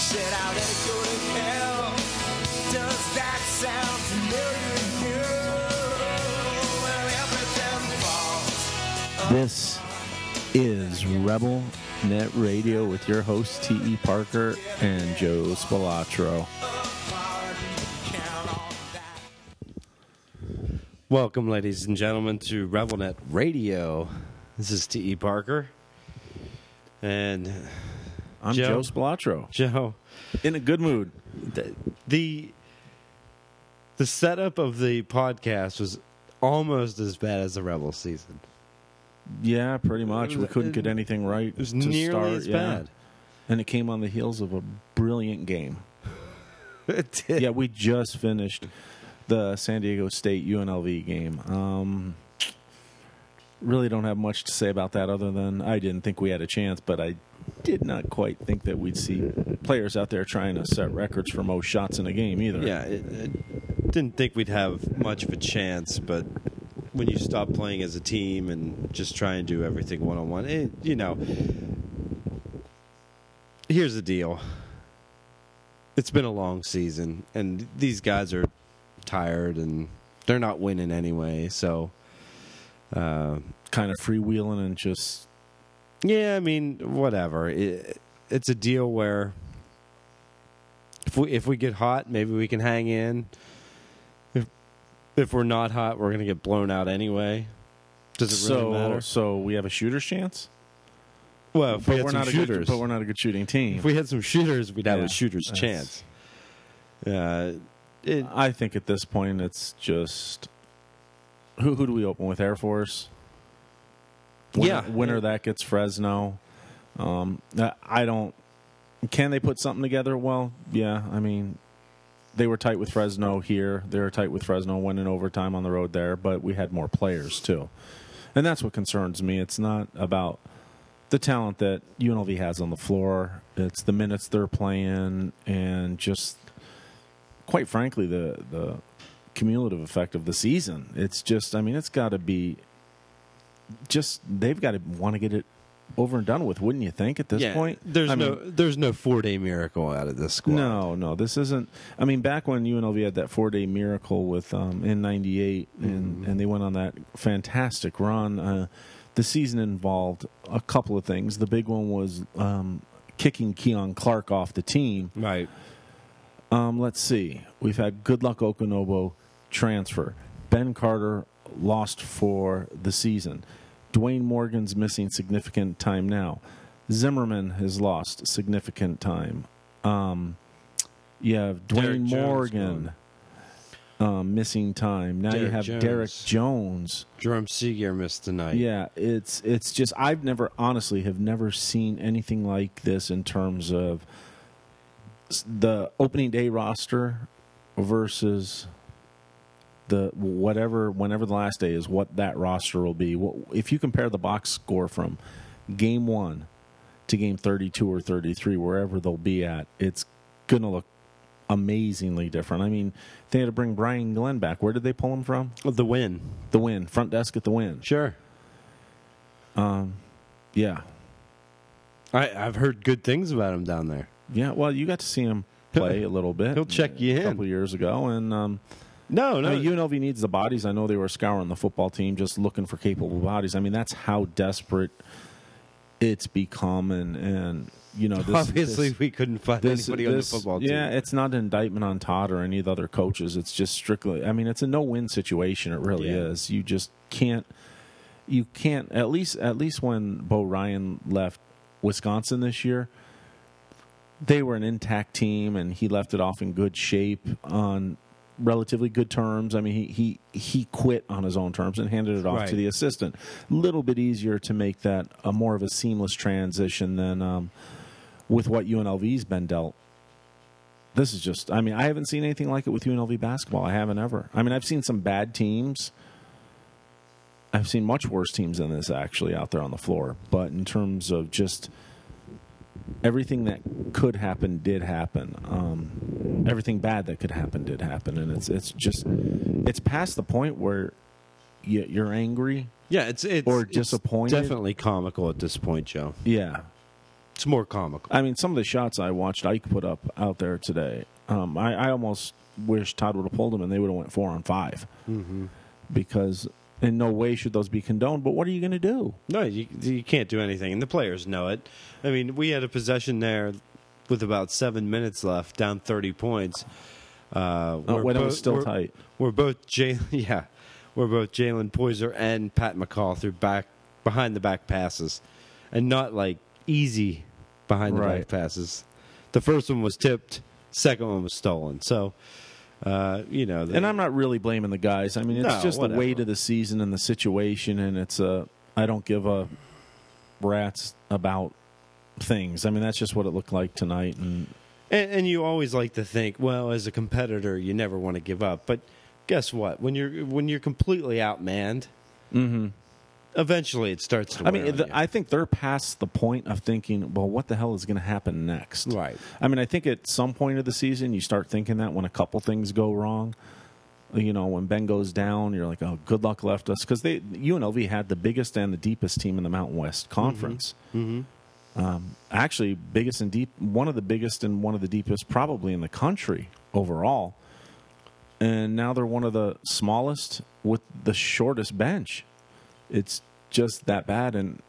said how they go to hell. Does that sound familiar to you? Well. This is Rebel Net Radio with your hosts T.E. Parker and Joe Spilatro. Count on that. Welcome, ladies and gentlemen, to Rebel Net Radio. This is T.E. Parker. And I'm Joe. Joe Spilatro. Joe, In a good mood. the, the the setup of the podcast was almost as bad as the Rebel season. Yeah, pretty much. We couldn't get anything right. It was to nearly start, as yeah. bad. And it came on the heels of a brilliant game. It did. yeah, we just finished the San Diego State UNLV game. Um, really don't have much to say about that other than I didn't think we had a chance, but I did not quite think that we'd see players out there trying to set records for most shots in a game either. Yeah, it, it, didn't think we'd have much of a chance, but when you stop playing as a team and just try and do everything one on one, you know. Here's the deal. It's been a long season, and these guys are tired, and they're not winning anyway. So, uh, Kind of freewheeling and just yeah, I mean, whatever. It, it's a deal where if we if we get hot, maybe we can hang in. If if we're not hot, we're gonna get blown out anyway. Does it really matter? so we have a shooter's chance. Well, if we had we're some not a shooters, good, but we're not a good shooting team. if we had some shooters, we'd have Yeah, a shooter's chance. Uh, it, I think at this point it's just who who do we open with Air Force? Winner, Yeah. winner that gets Fresno. Um, I- don't. Can they put something together? Well, yeah. I mean, they were tight with Fresno here. They were tight with Fresno, went in overtime on the road there, but we had more players too, and that's what concerns me. It's not about the talent that UNLV has on the floor. It's the minutes they're playing, and just quite frankly, the the cumulative effect of the season. It's just, I mean, it's got to be just they've got to want to get it over and done with, wouldn't you think? At this yeah, point, there's I no mean, there's no four day miracle out of this squad. no, no, this isn't. I mean, back when UNLV had that four day miracle with um, in '98, and and they went on that fantastic run. Uh, the season involved a couple of things. The big one was um, kicking Keon Clark off the team. right? Um, let's see. We've had Goodluck Okonoboh transfer. Ben Carter lost for the season. Dwayne Morgan's missing significant time now. Zimmerman has lost significant time. Um, you have Dwayne Jones Morgan um, missing time. Now you have Jones. Derek Jones. Jerome Seagears missed tonight. Yeah, it's it's just I've never honestly have never seen anything like this in terms of the opening day roster versus the whatever whenever the last day is what that roster will be. What, if you compare the box score from game 1 to game 32 or 33 wherever they'll be at, it's going to look amazingly different. I mean, they had to bring Brian Glenn back. Where did they pull him from? the Wynn. The Wynn, front desk at the Wynn. Sure. Um, Yeah. I, I've heard good things about him down there. Yeah, well, you got to see him play a little bit. He'll check you a in. couple years ago, and um, No, no. I mean, UNLV needs the bodies. I know they were scouring the football team, just looking for capable bodies. I mean, that's how desperate it's become, and and you know, this, Obviously, this, we couldn't find this- anybody on the football team. Yeah, it's not an indictment on Todd or any of the other coaches. It's just strictly. I mean, it's a no-win situation. It really Yeah. is. You just can't. You can't. At least, at least when Bo Ryan left Wisconsin this year, they were an intact team, and he left it off in good shape on relatively good terms. I mean, he he he quit on his own terms and handed it off Right. to the assistant. A little bit easier to make that a more of a seamless transition than um, with what UNLV's been dealt. This is just, I mean, I haven't seen anything like it with UNLV basketball. I haven't ever. I mean, I've seen some bad teams. I've seen much worse teams than this actually out there on the floor. But in terms of just everything that could happen did happen. Um, everything bad that could happen did happen, and it's it's just it's past the point where you, you're angry. Yeah, it's it's Or it's disappointed. definitely comical at this point, Joe. Yeah, it's more comical. I mean, some of the shots I watched Ike put up out there today, um, I, I almost wish Todd would have pulled them and they would have went four on 5 Mm-hmm. because in no way should those be condoned. But what are you going to do? No, you you can't do anything, and the players know it. I mean, we had a possession there with about seven minutes left, down thirty points. Uh, we're when it was both- still we're- tight. We're both Jalen. yeah, we're both Jalen Poyser and Pat McCaw through back behind the back passes, and not like easy behind the Right. back passes. The first one was tipped, second one was stolen. So, uh, you know, the- And I'm not really blaming the guys. I mean, it's No, just the weight of the season and the situation, and it's a. I don't give a rats about things. I mean, that's just what it looked like tonight, and And, and you always like to think, well, as a competitor, you never want to give up. But guess what? When you're when you're completely outmanned, eventually it starts to. I mean, the. I think they're past the point of thinking, well, what the hell is going to happen next? Right. I mean, I think at some point of the season, you start thinking that when a couple things go wrong. You know, when Ben goes down, you're like, oh, good luck left us. Because they UNLV had the biggest and the deepest team in the Mountain West Conference. Um, actually, biggest and deep, one of the biggest and one of the deepest probably in the country overall. And now they're one of the smallest with the shortest bench. It's just that bad. And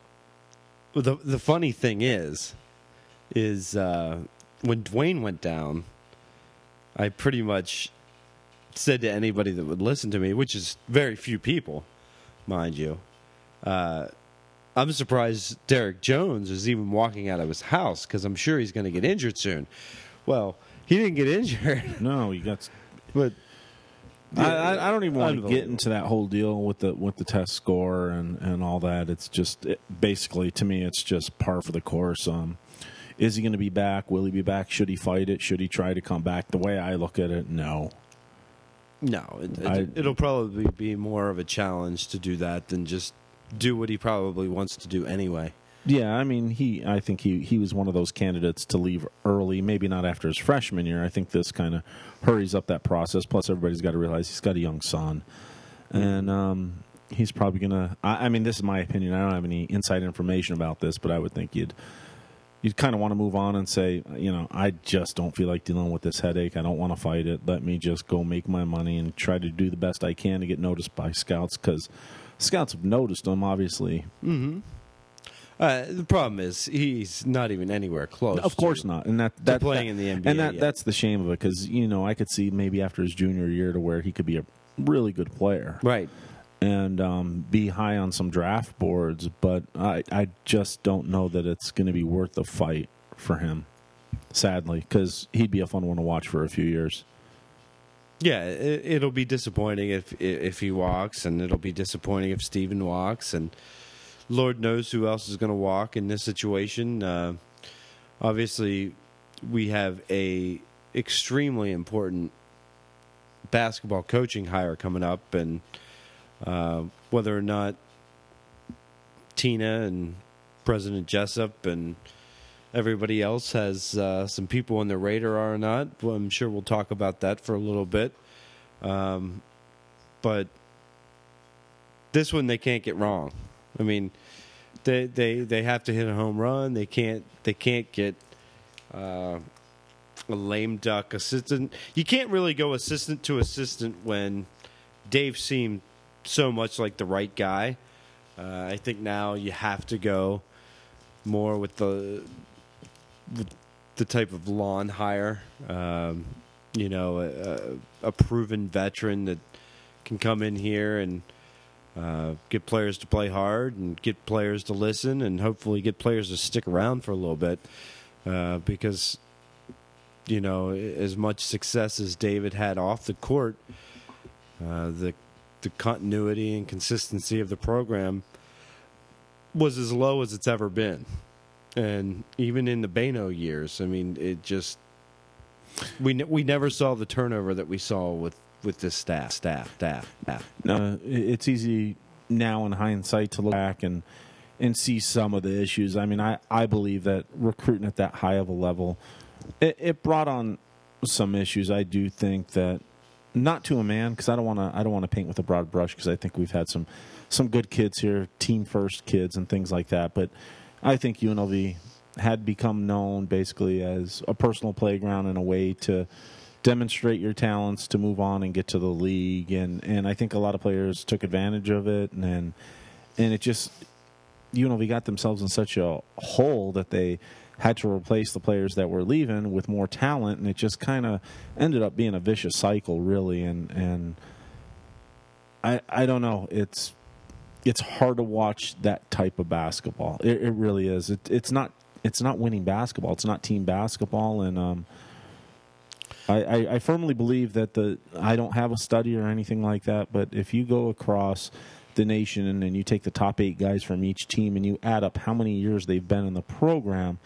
Well, the the funny thing is, is uh, when Dwayne went down, I pretty much said to anybody that would listen to me, which is very few people, mind you. Uh, I'm surprised Derek Jones is even walking out of his house because I'm sure he's going to get injured soon. Well, he didn't get injured, no, he got but I, I, I don't even want to get into that whole deal with the with the test score and, and all that. It's just it, basically to me, it's just par for the course. Um, is he going to be back? Will he be back? Should he fight it? Should he try to come back? The way I look at it, no. no, it, it'll probably be more of a challenge to do that than just do what he probably wants to do anyway. Yeah, I mean, he. I think he he was one of those candidates to leave early. Maybe not after his freshman year. I think this kind of hurries up that process. Plus, everybody's got to realize he's got a young son, and um, he's probably gonna. I, I mean, this is my opinion. I don't have any inside information about this, but I would think you'd you'd kind of want to move on and say, you know, I just don't feel like dealing with this headache. I don't want to fight it. Let me just go make my money and try to do the best I can to get noticed by scouts because scouts have noticed him. Obviously, Uh, the problem is he's not even anywhere close. Of course to- not, and that that playing that- in the NBA and that yet. that's the shame of it because you know I could see maybe after his junior year to where he could be a really good player Right. and um, be high on some draft boards, but I I just don't know that it's going to be worth the fight for him. Sadly, because he'd be a fun one to watch for a few years. Yeah, it, it'll be disappointing if if he walks, and it'll be disappointing if Steven walks, and Lord knows who else is going to walk in this situation. Uh, obviously, we have a extremely important basketball coaching hire coming up, and uh, whether or not Tina and President Jessup and everybody else has uh, some people on their radar or not. Well, I'm sure we'll talk about that for a little bit. Um, but this one they can't get wrong. I mean, they they they have to hit a home run. They can't they can't get uh, a lame duck assistant. You can't really go assistant to assistant when Dave seemed so much like the right guy. Uh, I think now you have to go more with the with the type of Lon hire. Um, you know, a, a proven veteran that can come in here and uh, get players to play hard and get players to listen and hopefully get players to stick around for a little bit. Uh, because, you know, as much success as David had off the court, uh, the the continuity and consistency of the program was as low as it's ever been. And even in the Bayno years, I mean, it just we we never saw the turnover that we saw with with this staff, staff, staff, staff. No, uh, it's easy now in hindsight to look back and and see some of the issues. I mean, I, I believe that recruiting at that high of a level, it, it brought on some issues. I do think that not to a man because I don't want to I don't want to paint with a broad brush because I think we've had some some good kids here, team first kids and things like that. But I think UNLV had become known basically as a personal playground and a way to demonstrate your talents to move on and get to the league. And and I think a lot of players took advantage of it. And and, and it just UNLV got themselves in such a hole that they had to replace the players that were leaving with more talent. And it just kind of ended up being a vicious cycle really. And and I I don't know. It's it's hard to watch that type of basketball. It, it really is. It, it's not it's not winning basketball. It's not team basketball. And um I, I, I firmly believe that the I don't have a study or anything like that, but if you go across the nation and, and you take the top eight guys from each team and you add up how many years they've been in the program,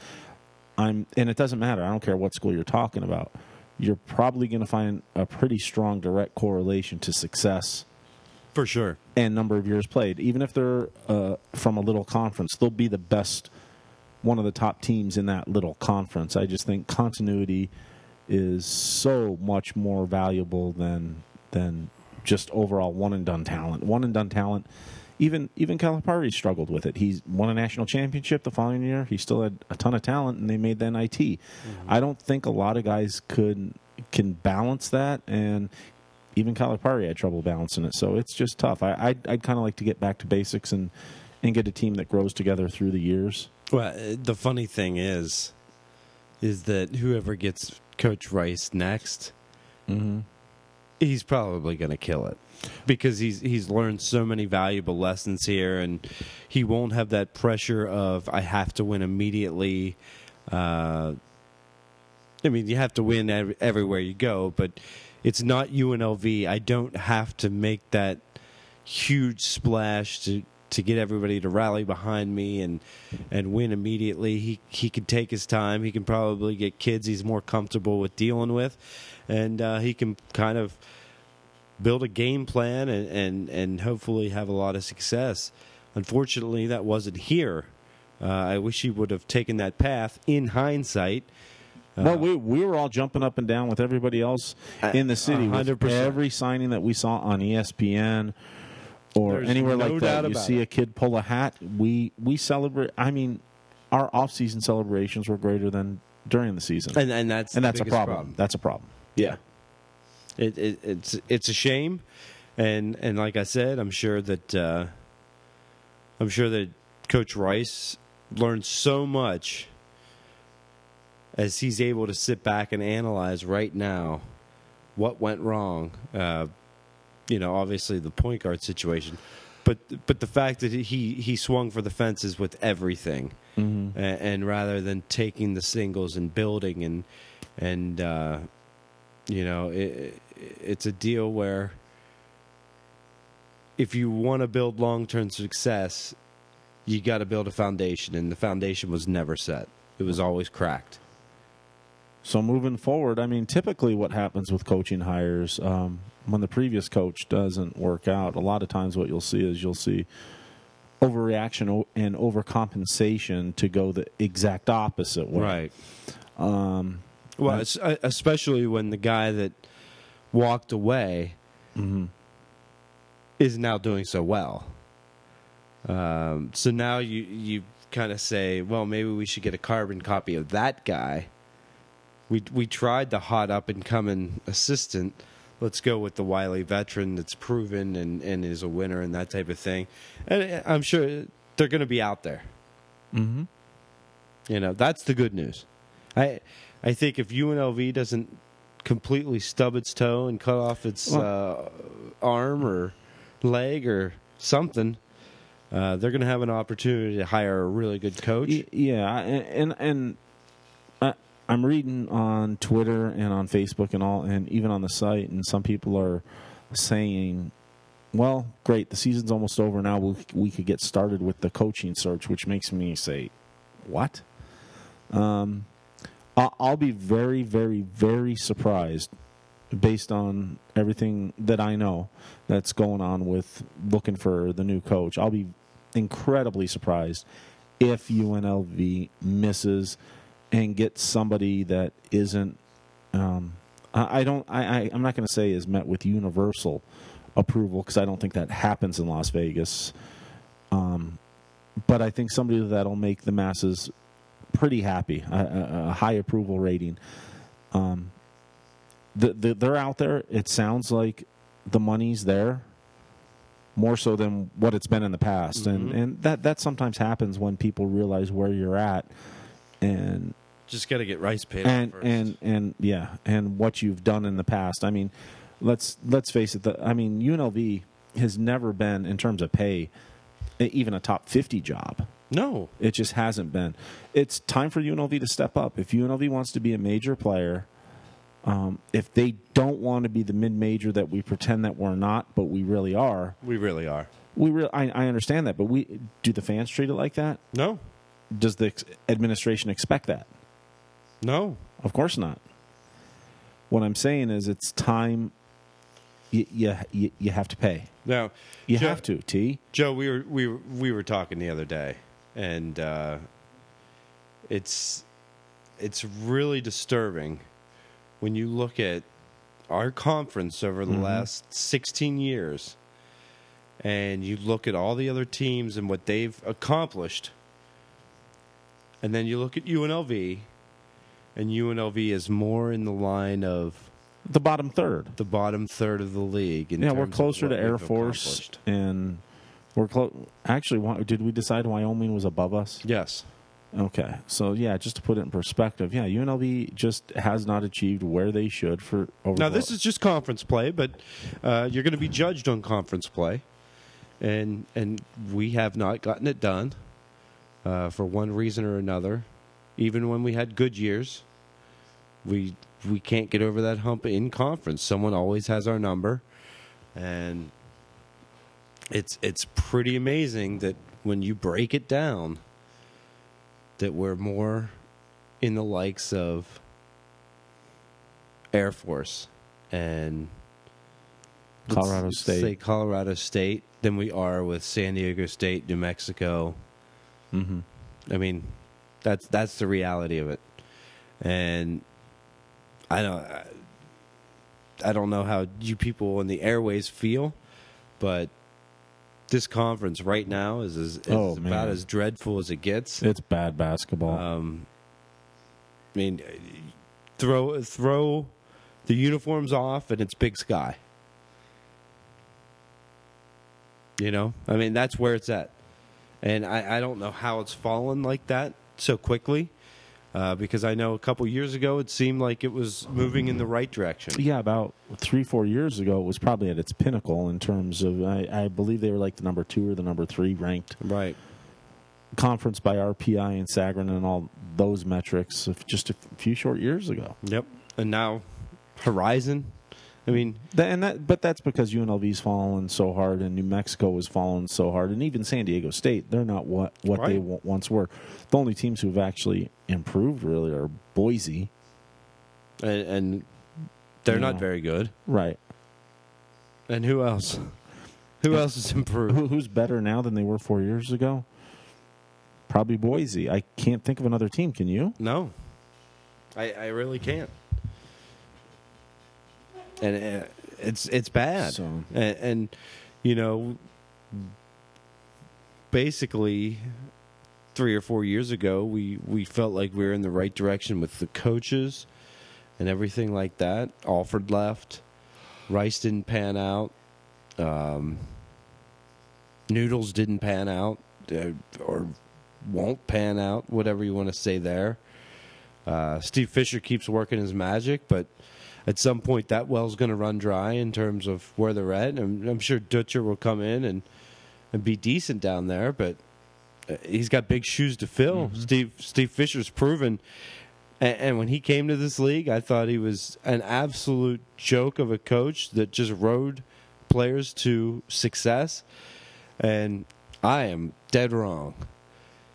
I'm and it doesn't matter. I don't care what school you're talking about. You're probably going to find a pretty strong direct correlation to success For sure. and number of years played. Even if they're uh, from a little conference, they'll be the best, one of the top teams in that little conference. I just think continuity is so much more valuable than than just overall one and done talent. One and done talent. Even even Calipari struggled with it. He won a national championship the following year. He still had a ton of talent, and they made the NIT. I don't think a lot of guys could can balance that, and even Calipari had trouble balancing it. So it's just tough. I, I'd, I'd kind of like to get back to basics and and get a team that grows together through the years. Well, uh, the funny thing is, is that whoever gets Coach Rice next, Mm-hmm. he's probably going to kill it because he's he's learned so many valuable lessons here, and he won't have that pressure of I have to win immediately. Uh, I mean, you have to win ev- everywhere you go, but it's not UNLV. I don't have to make that huge splash to to get everybody to rally behind me and and win immediately. He he can take his time. He can probably get kids he's more comfortable with dealing with, and uh, he can kind of build a game plan and, and and hopefully have a lot of success. Unfortunately, that wasn't here. Uh, I wish he would have taken that path. In hindsight, well, we we were all jumping up and down with everybody else in the city. with 100%. Every signing that we saw on ESPN or There's anywhere no like that, you see it. a kid pull a hat. We we celebrate. I mean, our off season celebrations were greater than during the season, and and that's and that's a biggest problem. That's a problem. Yeah. It, it, it's it's a shame, and and like I said, I'm sure that uh, I'm sure that Coach Rice learned so much as he's able to sit back and analyze right now what went wrong. Uh, you know, obviously the point guard situation, but but the fact that he he swung for the fences with everything, Mm-hmm. a- and, rather than taking the singles and building and and uh, you know it, it's a deal where if you want to build long term success, you got to build a foundation, and the foundation was never set. It was always cracked. So moving forward, I mean, typically what happens with coaching hires um, when the previous coach doesn't work out, a lot of times what you'll see is you'll see overreaction and overcompensation to go the exact opposite way. Right. Um, well, uh, especially when the guy that walked away Mm-hmm. is now doing so well. Um, so now you you kind of say, well, maybe we should get a carbon copy of that guy. We we tried the hot up and coming assistant. Let's go with the wily veteran that's proven and, and is a winner and that type of thing. And I'm sure they're going to be out there. Mm-hmm. You know, that's the good news. I I think if UNLV doesn't completely stub its toe and cut off its uh, arm or leg or something, uh, they're going to have an opportunity to hire a really good coach. Yeah, and and, and I'm reading on Twitter and on Facebook and all, and even on the site, and some people are saying, "Well, great, the season's almost over now. We we could get started with the coaching search," which makes me say, "What?" Um, I'll be very, very, very surprised based on everything that I know that's going on with looking for the new coach. I'll be incredibly surprised if UNLV misses and get somebody that isn't. Um, I, I don't. I, I I'm not going to say is met with universal approval because I don't think that happens in Las Vegas. Um, but I think somebody that'll make the masses pretty happy, a, a, high approval rating. Um, the, the, they're out there. It sounds like the money's there more so than what it's been in the past, and and that that sometimes happens when people realize where you're at, and Just got to get Rice paid and first. and and yeah, and what you've done in the past. I mean, let's let's face it. The, I mean, UNLV has never been in terms of pay even a top fifty job. no, It just hasn't been. It's time for UNLV to step up. If UNLV wants to be a major player, um, if they don't want to be the mid-major that we pretend that we're not, but we really are, we really are. we re- I, I understand that. But we do the fans treat it like that? No, Does the administration expect that? no. Of course not. What I'm saying is, it's time. You you you, have to pay. Now You Joe- have to. T. Joe, we were we were, we were talking the other day, and uh, it's it's really disturbing when you look at our conference over the Mhm. last 16 years, and you look at all the other teams and what they've accomplished, and then you look at UNLV, and UNLV is more in the line of The bottom third. the bottom third of the league. in yeah, we're closer to Air Force, and we're close. Actually, did we decide Wyoming was above us? Yes. Okay, so yeah, just to put it in perspective, yeah, UNLV just has not achieved where they should for over. Now this is just conference play, but uh, you're going to be judged on conference play, and and we have not gotten it done uh, for one reason or another. Even when we had good years, we we can't get over that hump in conference. Someone always has our number, and it's it's pretty amazing that when you break it down, that we're more in the likes of Air Force and Colorado State. say Colorado State than we are with San Diego State, New Mexico. Mhm. I mean, that's that's the reality of it, and I don't I, don't know how you people in the airways feel, but this conference right now is, is, is Oh, about as dreadful as it gets. It's bad basketball. Um, I mean, throw throw the uniforms off, and it's Big Sky. You know, I mean, that's where it's at, and I, I don't know how it's fallen like that so quickly, uh, because I know a couple years ago it seemed like it was moving in the right direction. yeah, about three, four years ago, it was probably at its pinnacle in terms of. I, I believe they were like the number two or the number three ranked Right. conference by RPI and Sagarin and all those metrics of just a few short years ago. Yep. And now, Horizon. I mean, That, and that, but that's because UNLV's fallen so hard, and New Mexico has fallen so hard, and even San Diego State, they're not what what they w- once were. The only teams who've actually improved really are Boise, and, and they're not Yeah. very good. right? And who else? Who else has improved? Who, who's better now than they were four years ago? Probably Boise. I can't think of another team. Can you? No, I, I really can't. And uh, it's it's bad. So- and, and you know, basically, three or four years ago, we we felt like we were in the right direction with the coaches and everything like that. Alford left. Rice didn't pan out. Um, Noodles didn't pan out, uh, or won't pan out. Whatever you want to say there. Uh, Steve Fisher keeps working his magic, but at some point that well's going to run dry in terms of where they're at. And I'm sure Dutcher will come in and and be decent down there, but uh, he's got big shoes to fill. Steve Steve Fisher's proven. And, and when he came to this league, I thought he was an absolute joke of a coach that just rode players to success. And I am dead wrong.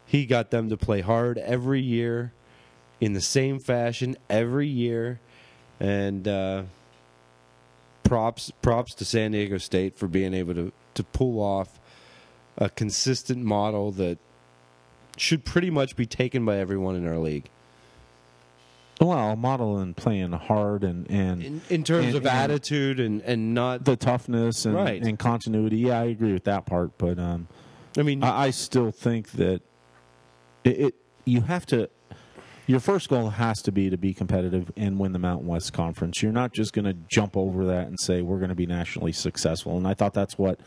He got them to play hard every year in the same fashion every year. And uh, props props to San Diego State for being able to, to pull off a consistent model that should pretty much be taken by everyone in our league. Well, modeling playing hard and and In, in terms And- of and- attitude and, and not the toughness and, Right. and continuity. Yeah, I agree with that part, but um, I mean I, I still think that it, it you have to your first goal has to be to be competitive and win the Mountain West Conference. You're not just going to jump over that and say we're going to be nationally successful. And I thought that's what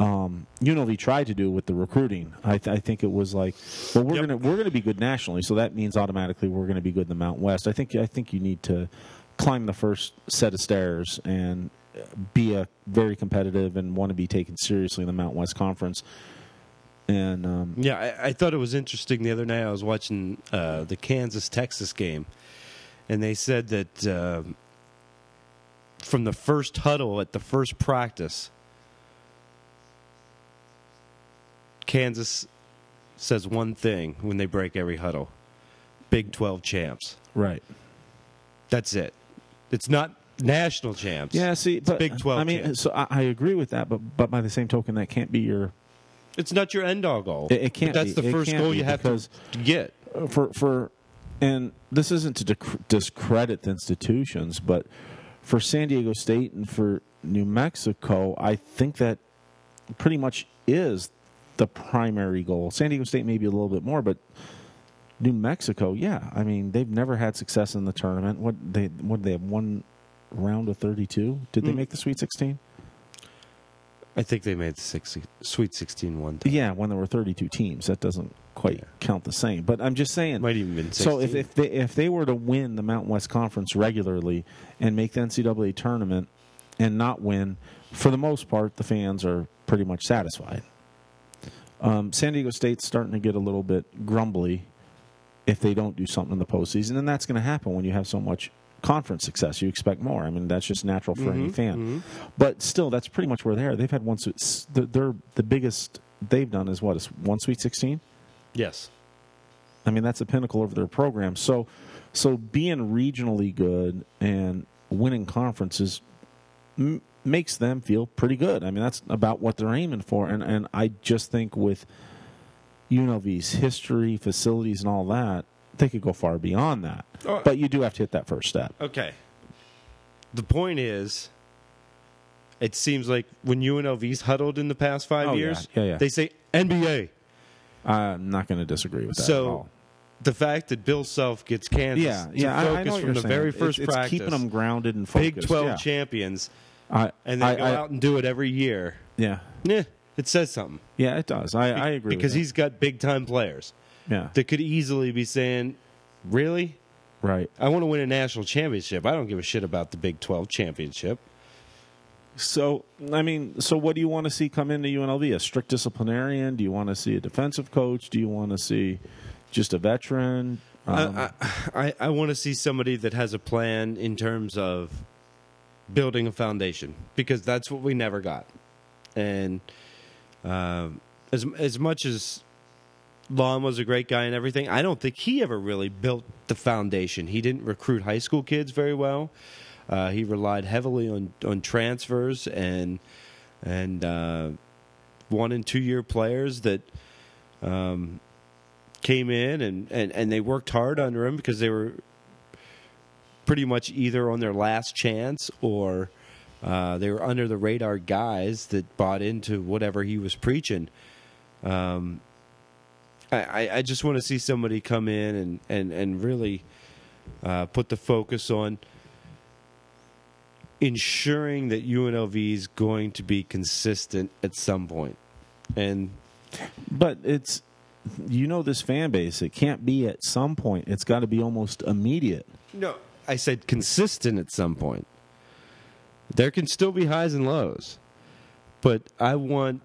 um, UNLV tried to do with the recruiting. I, th- I think it was like, well, we're Yep. gonna we're gonna be good nationally, so that means automatically we're gonna be good in the Mountain West. I think I think you need to climb the first set of stairs and be a very competitive and want to be taken seriously in the Mountain West Conference. And um, Yeah, I, I thought it was interesting the other night. I was watching uh, the Kansas Texas game, and they said that um from the first huddle at the first practice, Kansas says one thing when they break every huddle Big 12 champs. right, That's it. It's not national champs. yeah. See, but Big 12 I mean, champs. so I, I agree with that, but but by the same token, that can't be your It's not your end all goal. It- it can't But that's be. the It first goal you have to get. for for and this isn't to dec- discredit the institutions, but for San Diego State and for New Mexico, I think that pretty much is the primary goal. San Diego State maybe a little bit more, but New Mexico, yeah, I mean they've never had success in the tournament. What they what they have one round of thirty two? Did they Mm. make the Sweet Sixteen? I think they made the 60, Sweet 16 one time. Yeah, when there were thirty two teams, that doesn't quite count the same. But I'm just saying, Might even been 16. So if, if they if they were to win the Mountain West Conference regularly and make the NCAA tournament and not win, for the most part, the fans are pretty much satisfied. Um, San Diego State's starting to get a little bit grumbly if they don't do something in the postseason, and that's going to happen when you have so much conference success. You expect more. I mean, that's just natural for any mm-hmm. fan. Mm-hmm. But still, that's pretty much where they are. They've had one. They're the biggest they've done is what is one Sweet Sixteen. yes. I mean, that's the pinnacle of their program. So, so being regionally good and winning conferences m- makes them feel pretty good. I mean, that's about what they're aiming for. And and I just think with UNLV's history, facilities, and all that, they could go far beyond that. Oh. But you do have to hit that first step. Okay. The point is, it seems like when UNLV's huddled in the past five Oh, years, Yeah, yeah. they say NBA. I'm not going to disagree with that. at So the fact that Bill Self gets Kansas yeah, yeah, I- focus I, know what from the saying. very It's- first it's, practice, keeping them grounded and focused. Big 12 yeah. champions, I, and they I, go I- out and do it every year, yeah, yeah, it says something. yeah, it does. I, I agree Because he's got big time players. Yeah, that could easily be saying, Really? right. I want to win a national championship. I don't give a shit about the Big 12 championship. So, I mean, so what do you want to see come into UNLV? A strict disciplinarian? Do you want to see a defensive coach? Do you want to see just a veteran? Um, I, I, I want to see somebody that has a plan in terms of building a foundation because that's what we never got. And um, as as much as Lon was a great guy and everything, I don't think he ever really built the foundation. He didn't recruit high school kids very well. Uh, he relied heavily on on transfers and and uh, one and two year players that um, came in and, and, and they worked hard under him because they were pretty much either on their last chance or uh, they were under the radar guys that bought into whatever he was preaching. Um, I, I, just want to see somebody come in and, and, and really uh, put the focus on ensuring that UNLV is going to be consistent at some point. And but it's, you know, this fan base, it can't be at some point. It's got to be almost immediate. No, I said consistent at some point. There can still be highs and lows, but I want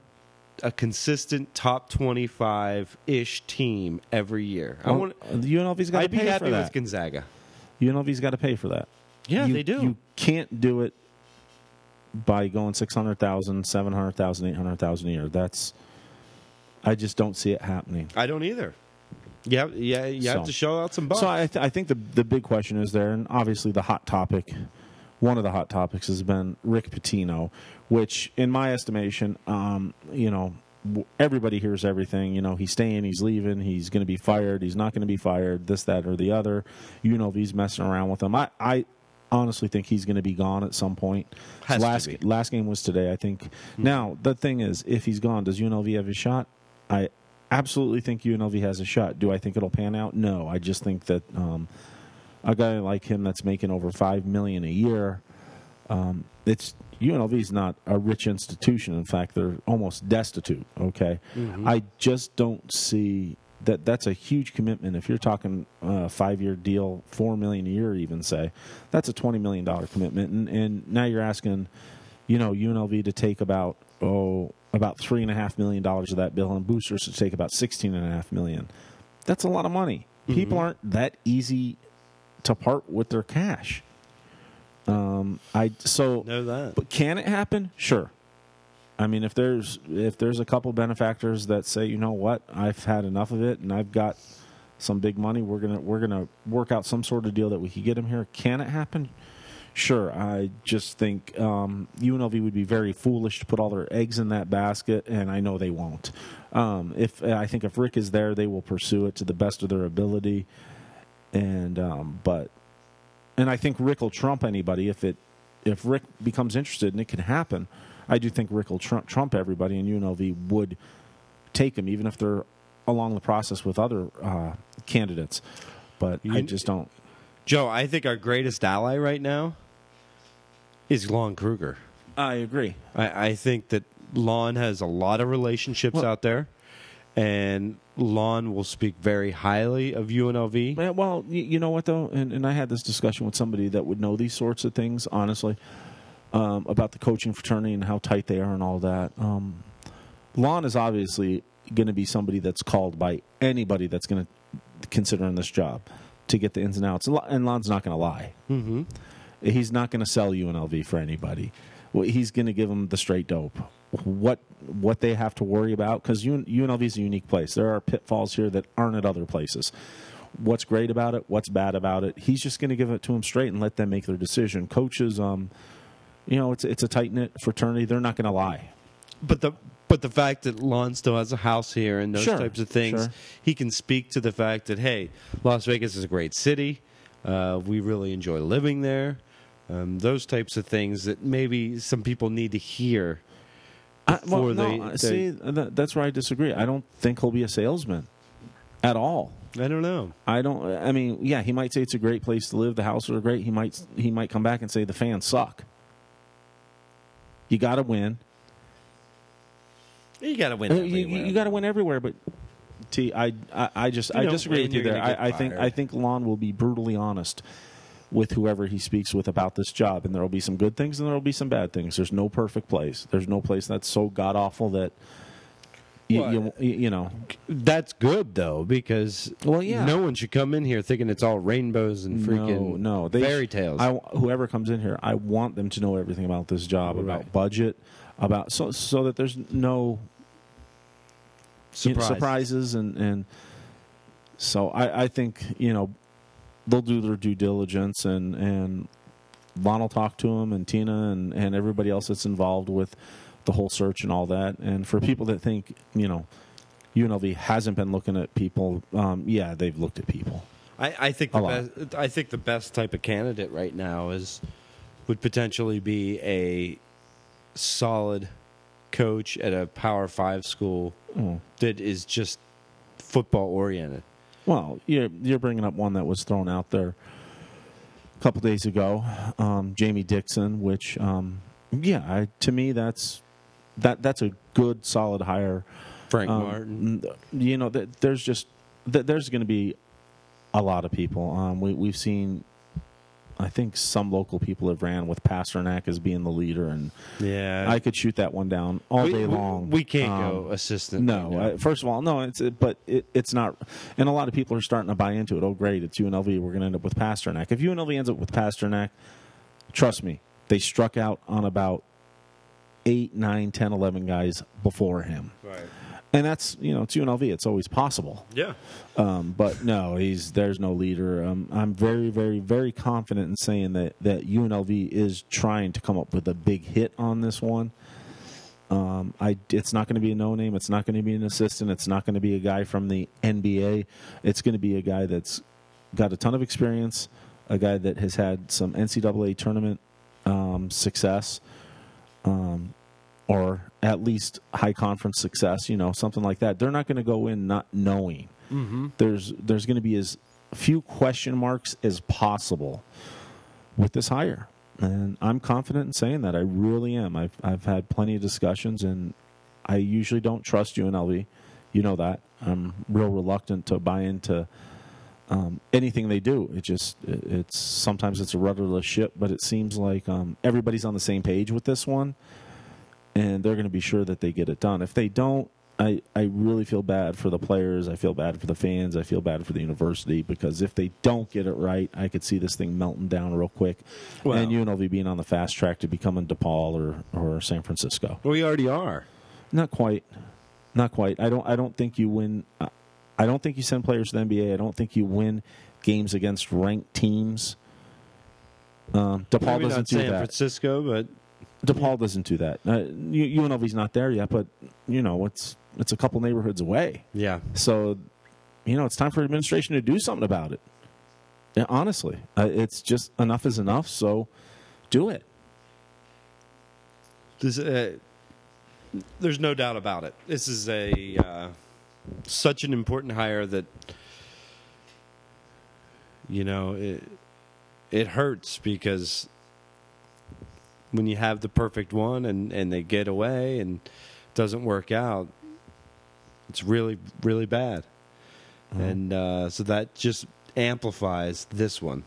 a consistent top twenty-five ish team every year. I want. UNLV's got to I'd be pay happy for with that. Gonzaga. UNLV's got to pay for that. Yeah, You- they do. You can't do it by going 600,000, 700,000, 800,000 a year. That's, I just don't see it happening. I don't either. Yeah, yeah, you have So- to show out some bucks. So I, th- I think the the big question is there, and obviously the hot topic, one of the hot topics has been Rick Pitino, which, in my estimation, um, you know, everybody hears everything. You know, he's staying, he's leaving, he's going to be fired, he's not going to be fired, this, that, or the other. You know, he's messing around with him. I, I honestly think he's going to be gone at some point. Has last last game was today, I think. Now the thing is, if he's gone, does UNLV have a shot? I absolutely think UNLV has a shot. Do I think it'll pan out? No. I just think that um, a guy like him that's making over five million a year, um, it's UNLV is not a rich institution. In fact, they're almost destitute. Okay, mm-hmm. I just don't see that. That's a huge commitment. If you're talking a five-year deal, four million a year, even say, that's a twenty million dollar commitment, and, and now you're asking, you know, UNLV to take about oh about three and a half million dollars of that bill, and boosters to take about sixteen and a half million. That's a lot of money. Mm-hmm. People aren't that easy to part with their cash. Um, I so Know that. but can it happen? Sure. I mean, if there's if there's a couple benefactors that say, you know what, I've had enough of it, and I've got some big money, we're gonna we're gonna work out some sort of deal that we could get him here. Can it happen? Sure. I just think um, UNLV would be very foolish to put all their eggs in that basket, and I know they won't. Um, if I think if Rick is there, they will pursue it to the best of their ability, and um, but and I think Rick will trump anybody if it if Rick becomes interested and it can happen. I do think Rick will trump, trump everybody, and UNLV would take him, even if they're along the process with other uh, candidates. But I just don't. Joe, I think our greatest ally right now is Lon Kruger. I agree. I, I think that Lon has a lot of relationships Well- out there, and Lon will speak very highly of UNLV. Well, you know what though, and, and I had this discussion with somebody that would know these sorts of things. Honestly, um, about the coaching fraternity and how tight they are and all that. Um, Lon is obviously going to be somebody that's called by anybody that's going to consider in this job to get the ins and outs. And Lon's not going to lie. Mm-hmm. He's not going to sell UNLV for anybody. Well, he's going to give them the straight dope. What what they have to worry about because UNLV is a unique place. There are pitfalls here that aren't at other places. What's great about it? What's bad about it? He's just going to give it to them straight and let them make their decision. Coaches, um, you know, it's it's a tight knit fraternity. They're not going to lie. But the but the fact that Lon still has a house here and those Sure, types of things, sure. he can speak to the fact that hey, Las Vegas is a great city. Uh, we really enjoy living there. Um, those types of things that maybe some people need to hear. I, well, no, they- I- they- see, that, that's where I disagree. I don't think he'll be a salesman at all. I don't know. I don't. I mean, yeah, he might say it's a great place to live. The houses are great. He might he might come back and say the fans suck. You got to win. You got to win. Uh, You, got to win everywhere. But T, I, I, I just I disagree with you there. I, I think. I think Lon will be brutally honest with whoever he speaks with about this job, and there will be some good things and there will be some bad things. There's no perfect place. There's no place that's so god awful that. You, you, you know, That's good though, because Well, yeah. no one should come in here thinking it's all rainbows and freaking no, no. They, fairy tales. I, whoever comes in here, I want them to know everything about this job, about budget, about so so that there's no you know, surprises and and so I, I think you know they'll do their due diligence and and Lon will talk to him and Tina and and everybody else that's involved with the whole search and all that. And for people that think you know UNLV hasn't been looking at people, um, yeah, they've looked at people. I, I think the best. I think the best type of candidate right now is would potentially be a solid coach at a Power Five school Oh. that is just football oriented. Well, you're you're bringing up one that was thrown out there a couple days ago, um, Jamie Dixon. Which, um, yeah, I, to me that's that that's a good solid hire. Frank Um, Martin. You know, th- there's just th- there's going to be a lot of people. Um, we we've seen. I think some local people have ran with Pasternack as being the leader, and Yeah, I could shoot that one down all we, day long. We can't Um, go assistant. no, uh, first of all, no. It's but it, it's not, and a lot of people are starting to buy into it. Oh, great, it's UNLV. We're going to end up with Pasternack. If UNLV ends up with Pasternack, trust me, they struck out on about eight, nine, ten, eleven guys before him, right. And that's you know it's UNLV. It's always possible. Yeah. Um, but no, he's there's no leader. Um, I'm very, very, very confident in saying that that UNLV is trying to come up with a big hit on this one. Um, I it's not going to be a no name. It's not going to be an assistant. It's not going to be a guy from the NBA. It's going to be a guy that's got a ton of experience, a guy that has had some NCAA tournament um, success um, or at least high conference success, you know, something like that. They're not going to go in not knowing. Mm-hmm. There's there's going to be as few question marks as possible with this hire. And I'm confident in saying that. I really am. I've I've had plenty of discussions and I usually don't trust UNLV. You know that. I'm real reluctant to buy into um, anything they do. It just it, it's sometimes it's a rudderless ship, but it seems like um, everybody's on the same page with this one, and they're going to be sure that they get it done. If they don't, I I really feel bad for the players. I feel bad for the fans. I feel bad for the university because if they don't get it right, I could see this thing melting down real quick, Well- and UNLV being on the fast track to becoming DePaul or or San Francisco. We already are. Not quite. Not quite. I don't. I don't think you win. uh, I don't think you send players to the NBA. I don't think you win games against ranked teams. Um, DePaul Maybe doesn't do San that. San Francisco, but DePaul doesn't do that. Uh, UNLV's not there yet, but you know it's it's a couple neighborhoods away. yeah. So, you know, it's time for administration to do something about it. Yeah, honestly, uh, it's just enough is enough. So, do it. This, uh, there's no doubt about it. This is a uh, such an important hire that you know it, it hurts because when you have the perfect one and and they get away and it doesn't work out, it's really really bad, and uh, so that just amplifies this one.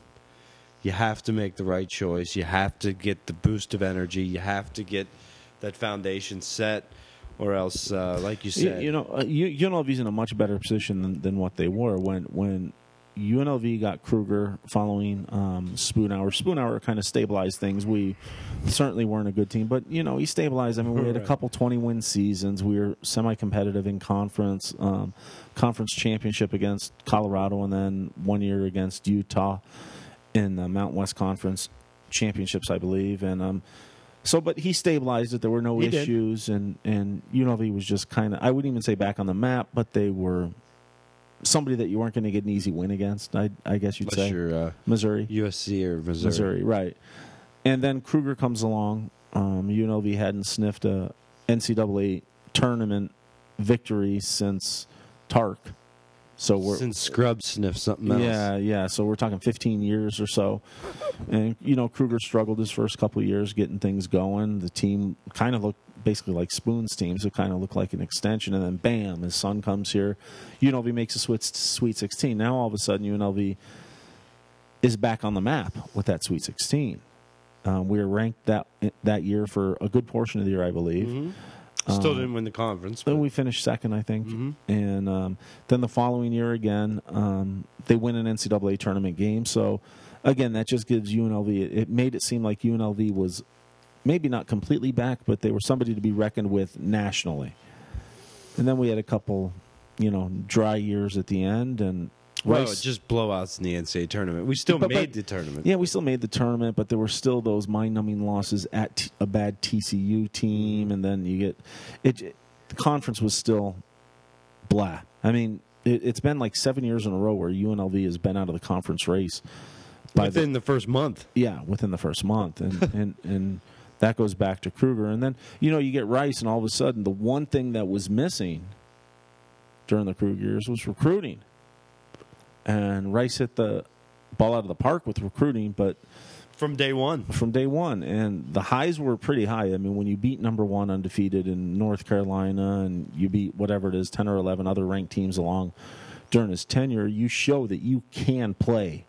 You have to make the right choice. You have to get the boost of energy. You have to get that foundation set, or else, uh, like you You, said, you know, uh, U- UNLV's in a much better position than, than what they were when when UNLV got Kruger following um, Spoonhour. Spoonhour kind of stabilized things. We certainly weren't a good team, but you know he stabilized. I mean, we had a couple twenty win seasons. We were semi competitive in conference, um, conference championship against Colorado, and then one year against Utah in the Mountain West Conference championships, I believe, and. Um, so, but he stabilized it. There were no He did. issues, and and UNLV was just kind of I wouldn't even say back on the map, but they were somebody that you weren't going to get an easy win against. I I guess you'd unless say you're uh, Missouri, USC or Missouri. Missouri, right? And then Kruger comes along. Um, UNLV hadn't sniffed a NCAA tournament victory since Tark, so we're Since Scrub sniffed something else. yeah, yeah. So we're talking 15 years or so. And, you know, Kruger struggled his first couple years getting things going. The team kind of looked basically like Spoon's teams. It kind of looked like an extension. And then, bam, his son comes here. UNLV makes a Sweet, Sweet 16. Now, all of a sudden, UNLV is back on the map with that Sweet 16. Um, we were ranked that that year for a good portion of the year, I believe. Mhm. Still Um, didn't win the conference. then we finished second, I think. Mhm. And um, then the following year again, um, they win an NCAA tournament game. So again, that just gives UNLV. It made it seem like UNLV was maybe not completely back, but they were somebody to be reckoned with nationally. And then we had a couple, you know, dry years at the end, and well, Rice- just blowouts in the NCAA tournament. We still But- but- made the tournament. yeah, we still made the tournament, but there were still those mind-numbing losses at t- a bad TCU team, and then you get it. it- The conference was still blah. I mean, it, it's been like seven years in a row where UNLV has been out of the conference race. By the, Within the first month. yeah, within the first month, and and and that goes back to Kruger, and then you know you get Rice, and all of a sudden the one thing that was missing during the Kruger years was recruiting, and Rice hit the ball out of the park with recruiting, but From day one. from day one, and the highs were pretty high. I mean, when you beat number one undefeated in North Carolina, and you beat whatever it is, ten or eleven other ranked teams along during his tenure, you show that you can play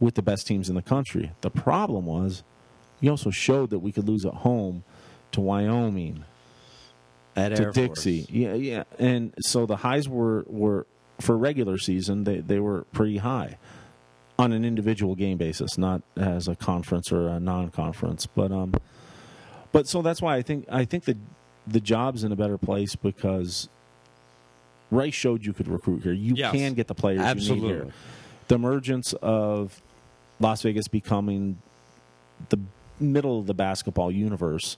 with the best teams in the country. The problem was, you also showed that we could lose at home to Wyoming, At to Air Force. Dixie. Yeah, yeah. And so the highs were were for regular season they they were pretty high on an individual game basis, not as a conference or a non-conference. But um, but so that's why I think I think the the job's in a better place because Rice showed you could recruit here. You Yes. can get the players you need Absolutely. here. The emergence of Las Vegas becoming the middle of the basketball universe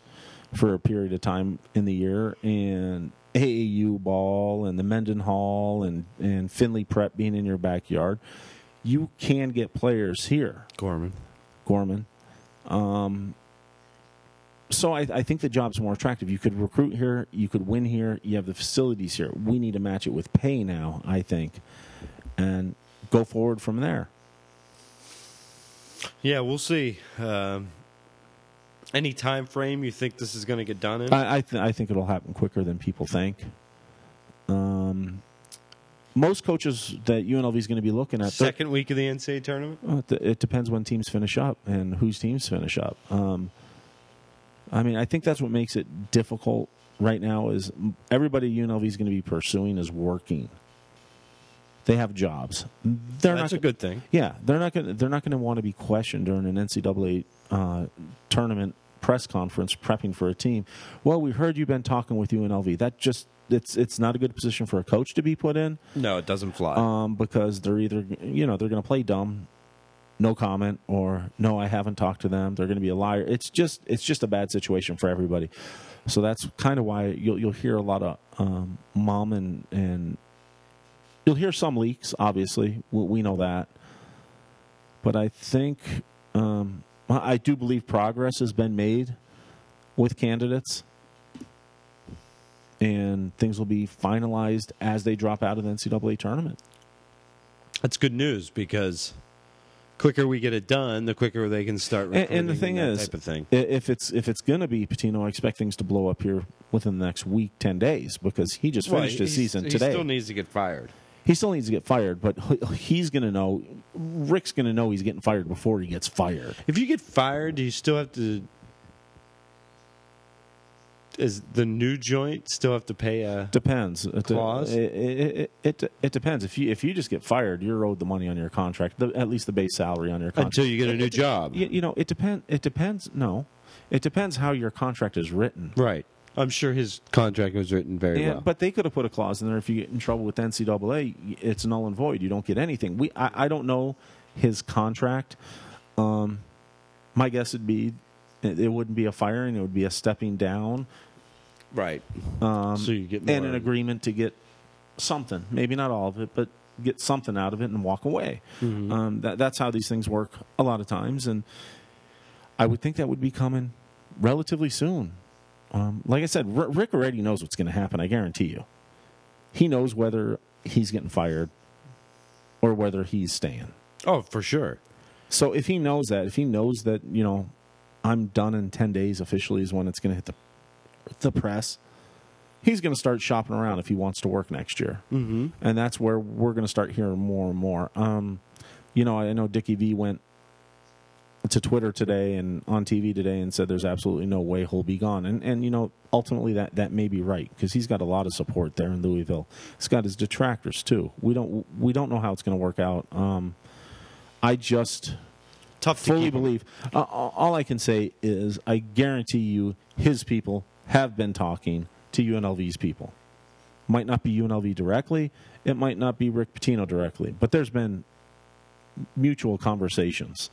for a period of time in the year and AAU ball and the Mendenhall and, and Findlay Prep being in your backyard, you can get players here, Gorman. Gorman. Um, so I, I think the job's more attractive. You could recruit here, you could win here, you have the facilities here. We need to match it with pay now, I think, and go forward from there. Yeah, we'll see. Um, any time frame you think this is going to get done in? I I, th- I think it'll happen quicker than people think. Um, most coaches that UNLV is going to be looking at, Second week of the NCAA tournament. Well, it, it depends when teams finish up and whose teams finish up. Um, I mean, I think that's what makes it difficult right now. Is everybody UNLV is going to be pursuing is working. They have jobs. They're That's not a good thing. Yeah, they're not going. They're not going to want to be questioned during an NCAA uh, tournament press conference prepping for a team. Well, we heard you've been talking with UNLV. That just it's it's not a good position for a coach to be put in No, it doesn't fly. um, because they're either you know they're going to play dumb, no comment, or no, I haven't talked to them. They're going to be a liar. It's just it's just a bad situation for everybody. So that's kind of why you'll you'll hear a lot of um, mom and and you'll hear some leaks. Obviously, we, we know that, but I think um, I do believe progress has been made with candidates and things will be finalized as they drop out of the NCAA tournament. That's good news because quicker we get it done, the quicker they can start. And, and the thing that is, type of thing. if it's if it's going to be Pitino, I expect things to blow up here within the next week, ten days, because he just Well, finished his season he today. He still needs to get fired. He still needs to get fired, but he's going to know. Rick's going to know he's getting fired before he gets fired. If you get fired, do you still have to? Is the new joint still have to pay a? Depends. It, Clause? It, it, it, it, it depends. If you if you just get fired, you're owed the money on your contract, the, at least the base salary on your contract Until you get a new job. You, you know, it depends. It depends. No, it depends how your contract is written. Right. I'm sure his contract was written very And, well. But they could have put a clause in there if you get in trouble with NCAA, it's null and void. You don't get anything. We I, I don't know his contract. Um, my guess would be it, it wouldn't be a firing; it would be a stepping down right. um, So you get and an agreement to get something. Maybe not all of it, but get something out of it and walk away. Mm-hmm. Um, that, that's how these things work a lot of times, and I would think that would be coming relatively soon. Um, like I said, R- Rick already knows what's going to happen. I guarantee you. He knows whether he's getting fired or whether he's staying. Oh, for sure. So if he knows that, if he knows that you know, I'm done in ten days officially is when it's going to hit the the press. He's going to start shopping around if he wants to work next year, mm-hmm. and that's where we're going to start hearing more and more. Um, you know, I know Dickie V went to Twitter today and on TV today and said there's absolutely no way he'll be gone, and and you know ultimately that that may be right because he's got a lot of support there in Louisville. He's got his detractors too. We don't we don't know how it's going to work out. Um, I just Tough to fully believe. Uh, all I can say is I guarantee you his people have been talking to UNLV's people. Might not be UNLV directly, it might not be Rick Pitino directly, but there's been mutual conversations.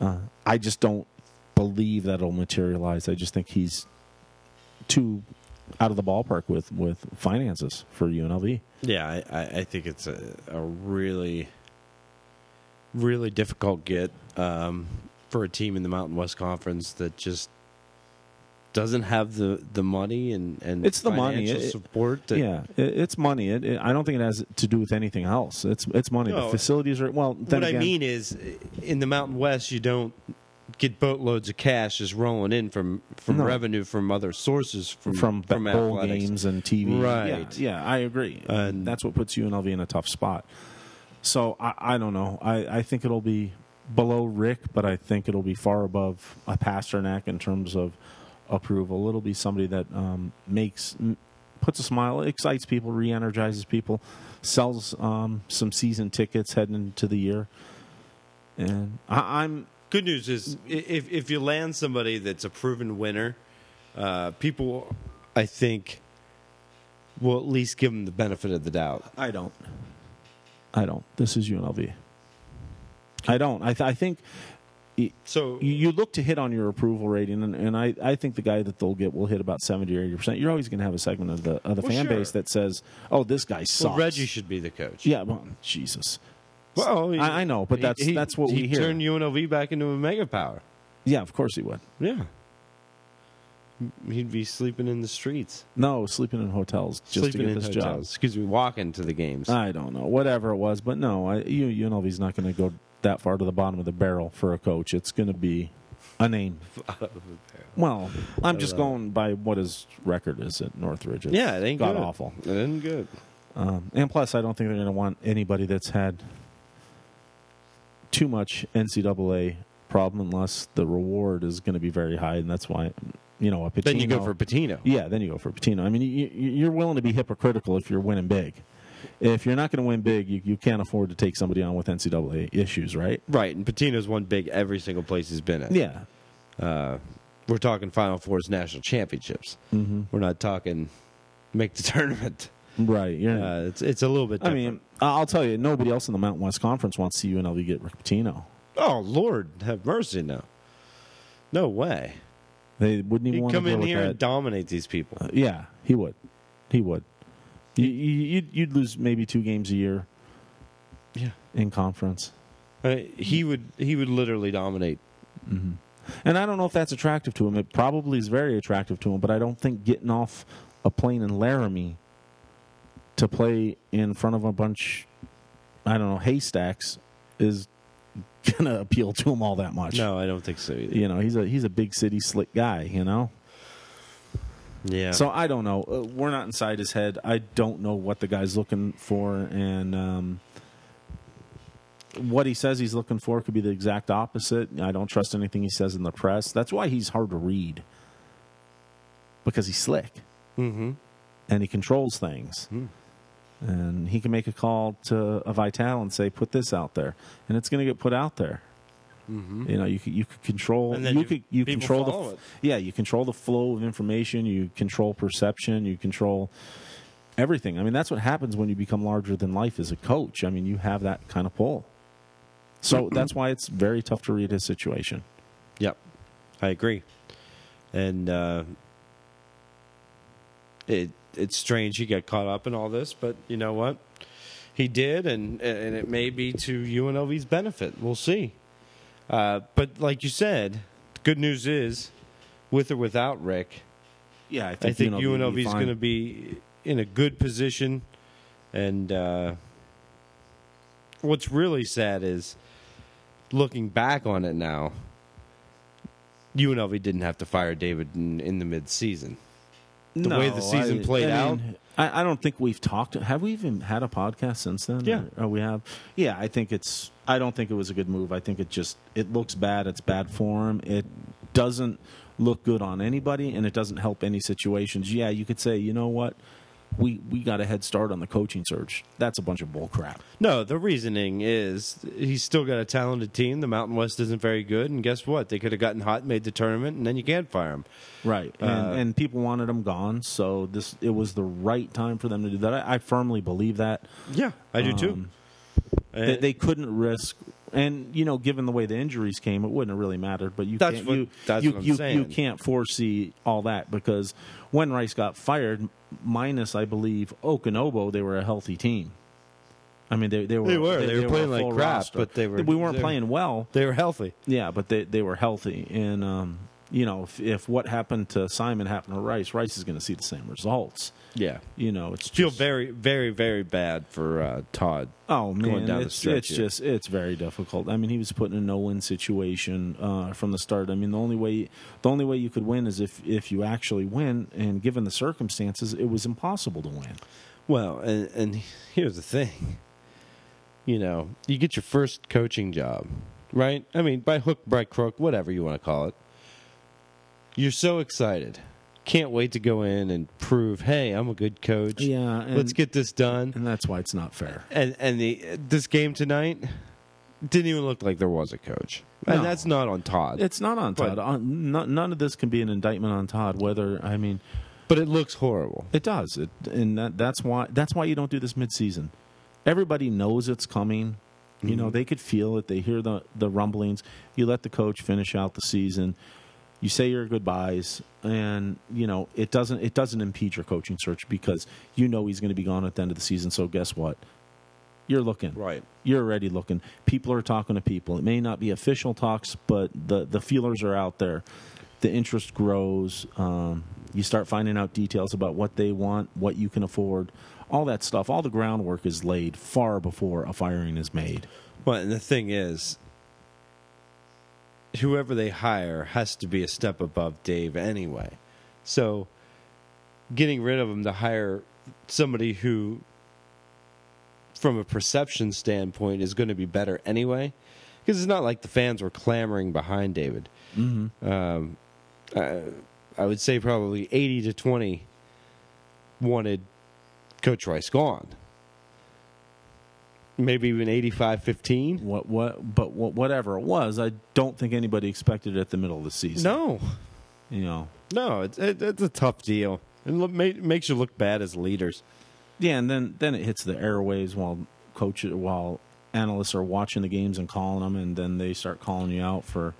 Uh, I just don't believe that'll materialize. I just think he's too out of the ballpark with, with finances for UNLV. Yeah, I, I, think it's a, a really, really difficult get um, for a team in the Mountain West Conference that just doesn't have the, the money and, and It's the money. financial It- support. That, yeah, it, it's money. It, it, I don't think it has to do with anything else. It's it's money. No. the facilities are well. What again, I mean is, in the Mountain West, you don't get boatloads of cash just rolling in from, from No. revenue from other sources from from, from bowl athletics. games and TV. Right. Yeah, yeah I agree. And- That's what puts UNLV in a tough spot. So I, I don't know. I, I think it'll be below Rick, but I think it'll be far above a Pasternack in terms of approval. It'll be somebody that um, makes puts a smile, excites people, re-energizes people, sells um, some season tickets heading into the year. And I, I'm Good news is if if you land somebody that's a proven winner, uh, people, I think, will at least give them the benefit of the doubt. I don't. I don't. This is UNLV. I don't. I, th- I think So you, you look to hit on your approval rating, and, and I, I think the guy that they'll get will hit about seventy or eighty percent. You're always going to have a segment of the of the Well, fan sure. base that says, "Oh, this guy sucks." well, Reggie should be the coach. Yeah, well, Jesus. Well, he- I, I know, but he- that's he- that's what he we hear. turned UNLV back into a mega power. yeah, of course he would. Yeah. He'd be sleeping in the streets, No, sleeping in hotels just sleeping to get in this hotels. Excuse me, walking to the games. I don't know, whatever it was, but no, I, you, UNLV's not going to go that far to the bottom of the barrel for a coach. It's going to be a name. Well, I'm just going by what his record is at Northridge. It's yeah, it ain't god good. awful. It ain't good. Um, and plus, I don't think they're going to want anybody that's had too much NCAA problem unless the reward is going to be very high, and that's why you know a Pitino. Then you go for Pitino. yeah, then you go for Pitino. I mean, you, you- you're willing to be hypocritical if you're winning big. If you're not going to win big, you, you can't afford to take somebody on with NCAA issues, right? Right, and Pitino's won big every single place he's been at. Yeah. Uh, we're talking Final Fours, national championships. Mm-hmm. We're not talking make the tournament. Right. You're, Uh, it's it's a little bit. I mean, I'll tell you, nobody else in the Mountain West Conference wants to see UNLV get Rick Pitino. oh Lord, have mercy now. No way. They wouldn't even He'd want come to in here with and dominate these people. Uh, yeah, he would. He would. You, you, you'd, you'd lose maybe two games a year Yeah, in conference. uh, he would. He would literally dominate. hmm And I don't know if that's attractive to him. It probably is very attractive to him, but I don't think getting off a plane in Laramie to play in front of a bunch, I don't know, haystacks is going to appeal to him all that much. No, I don't think so either. You know, he's a he's a big city slick guy, you know? Yeah. So I don't know. Uh, we're not inside his head. I don't know what the guy's looking for, and um, what he says he's looking for could be the exact opposite. I don't trust anything he says in the press. That's why he's hard to read because he's slick mm-hmm. and he controls things. Hmm. And he can make a call to a Vitale and say, "Put this out there," and it's going to get put out there. Mm-hmm. You know, you could you could control you you- could you control the it. yeah you control the flow of information. You control perception. You control everything. I mean, that's what happens when you become larger than life as a coach. I mean, you have that kind of pull. So that's why it's very tough to read his situation. Yep, I agree. And uh, it it's strange he got caught up in all this, but you know what? He did, and and it may be to UNLV's benefit. We'll see. Uh, but like you said, good news is, with or without Rick, Yeah, I I think, think UNLV will UNLV be is going to be in a good position. And uh, what's really sad is looking back on it now. UNLV didn't have to fire David in, in the mid-season. the way the season played out? I, I don't think we've talked. Have we even had a podcast since then? Yeah. Or- oh, we have. Yeah, I think it's. I don't think it was a good move. I think it just it looks bad. It's bad form. It doesn't look good on anybody, and it doesn't help any situations. Yeah, you could say, you know what, we we got a head start on the coaching search. That's a bunch of bull crap. No, the reasoning is he's still got a talented team. The Mountain West isn't very good, and guess what? They could have gotten hot, made the tournament, and then you can't fire him. Right, and, Uh, and people wanted him gone, so this it was the right time for them to do that. I, I firmly believe that. Yeah, I do too. Um, they, they couldn't risk and you know given the way the injuries came it wouldn't have really mattered but you That's can't, what- you, you, you, you can't foresee all that because when rice got fired minus i believe Okonoboh they were a healthy team i mean they, they were They were. They were playing a like crap, roster. but they were- we weren't playing well they were healthy. yeah but they, they were healthy and um, you know if, if what happened to simon happened to rice rice is going to see the same results Yeah. you know it's Feel just- very, very, very bad for uh, Todd. Oh man, going down it's, stretch it's just it's very difficult. I mean, he was put in a no-win situation uh, from the start. I mean, the only way the only way you could win is if if you actually win, and given the circumstances, it was impossible to win. Well, and, and here's the thing. You know, you get your first coaching job, right? I mean, by hook, by crook, whatever you want to call it. You're so excited. Can't wait to go in and prove, hey, I'm a good coach. Yeah, and, Let's get this done. and that's why it's not fair. And and the this game tonight didn't even look like there was a coach. And No. that's not on Todd. It's not on Todd. On, no- none of this can be an indictment on Todd. Whether I mean, but it looks horrible. it does. It, and that, that's why that's why you don't do this midseason. Everybody knows it's coming. You Mm-hmm. know, they could feel it. They hear the the rumblings. You let the coach finish out the season. You say your goodbyes, and you know it doesn't it doesn't impede your coaching search because you know he's going to be gone at the end of the season. So guess what? You're looking. Right. You're already looking. People are talking to people. It may not be official talks, but the the feelers are out there. the interest grows. Um, you start finding out details about what they want, what you can afford, all that stuff. All the groundwork is laid far before a firing is made. Well, and the thing is, whoever they hire has to be a step above Dave anyway. So, getting rid of him to hire somebody who, from a perception standpoint, is going to be better anyway, because it's not like the fans were clamoring behind David. Mm-hmm. Um, uh, I would say probably eighty to twenty wanted Coach Rice gone. Maybe even 85-15. What what? But what, whatever it was, I don't think anybody expected it at the middle of the season. No, you know. No, it's it, it's a tough deal. It makes you look bad as leaders. Yeah, and then then it hits the airways while coach while analysts are watching the games and calling them, and then they start calling you out for.